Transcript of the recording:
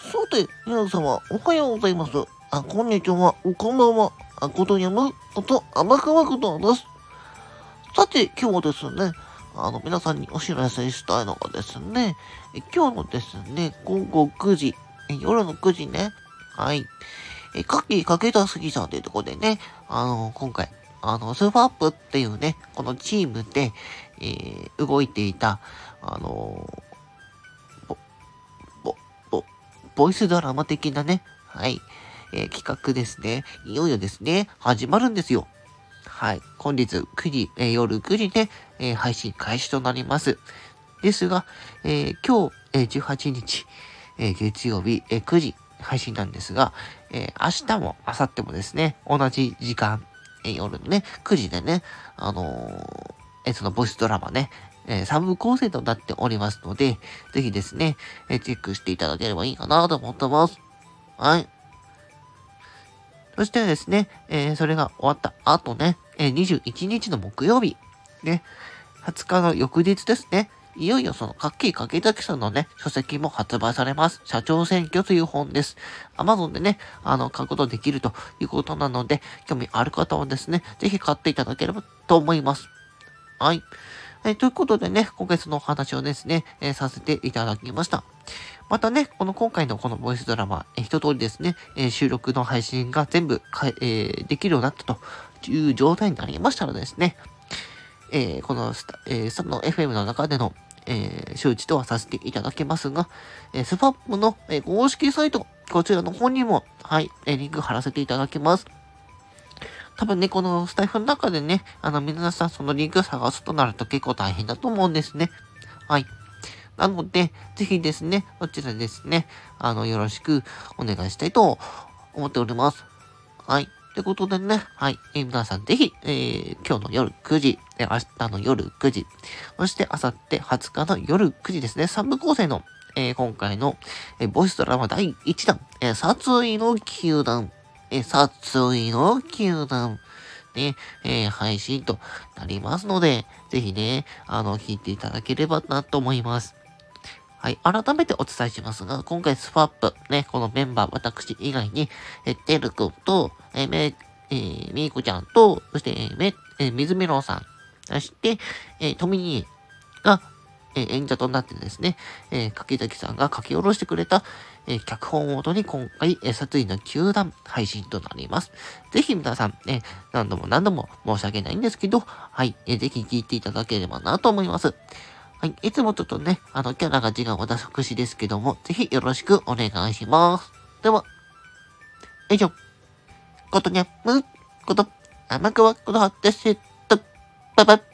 さて、皆様、おはようございます。あ、こんにちは、こんばんは。あ、ことやむこと甘川ことです。さて、今日はですね、あの、皆さんにお知らせしたいのがですね、今日のですね、午後9時、夜の9時ね、はい。え、かきかけたすぎさんというところでね、あの、今回、あの、スーパーアップっていうね、このチームで、えー、動いていた、あのボイスドラマ的なね、はい、えー、企画ですね。いよいよですね、始まるんですよ。はい。本日9時、えー、夜9時で、えー、配信開始となります。ですが、えー、今日、え、18日、え、月曜日、え、9時配信なんですが、え、明日も明後日もですね、同じ時間、え、夜のね、9時でね、あの、え、そのボイスドラマね、えー、3部構成となっておりますので、ぜひですね、え、チェックしていただければいいかなと思ってます。はい。そしてですね、えー、それが終わった後ね、えー、21日の木曜日、ね、20日の翌日ですね、いよいよその、かっきり柿崎さんのね、書籍も発売されます。社長選挙という本です。Amazon でね、あの、買うことできるということなので、興味ある方はですね、ぜひ買っていただければと思います。はい。え、ということでね、今回そのお話をですね、え、させていただきました。またね、この今回のこのボイスドラマ、え、一通りですね、え、収録の配信が全部か、え、できるようになったという状態になりましたらですね、えー、このスタ、えー、スタの FM の中での、えー、周知とはさせていただきますが、えー、スパップの、え、公式サイト、こちらの方にも、はい、え、リンク貼らせていただきます。多分ね、このスタイフの中でね、あの、皆さんそのリンク探すとなると結構大変だと思うんですね。はい。なので、ぜひですね、こちらですね、あの、よろしくお願いしたいと思っております。はい。ということでね、はい。えー、皆さんぜひ、えー、今日の夜9時、えー、明日の夜9時、そして明後日20日の夜9時ですね、3部構成の、えー、今回の、えー、ボイスドラマ第1弾、えー、殺意の球団、え、殺意の球団、ね、えー、配信となりますので、ぜひね、あの、聞いていただければなと思います。はい。改めてお伝えしますが、今回スワップ、ね、このメンバー、私以外に、え、てるくんと、え、め、えー、みーこちゃんと、そして、えめ、え水メロンさん、そして、えトミニーが、え演者となってですね、えー、柿崎さんが書き下ろしてくれた、えー、脚本をもとに今回、えー、殺意の球団配信となります。ぜひ皆さん、ね、何度も何度も申し訳ないんですけど、はい、えー、ぜひ聞いていただければなと思います。はい。いつもととね、あの、キャラが違う私ですけども、ぜひよろしくお願いします。では、以上、ことにゃむ、こと、甘くわことはってしと、バイバイ。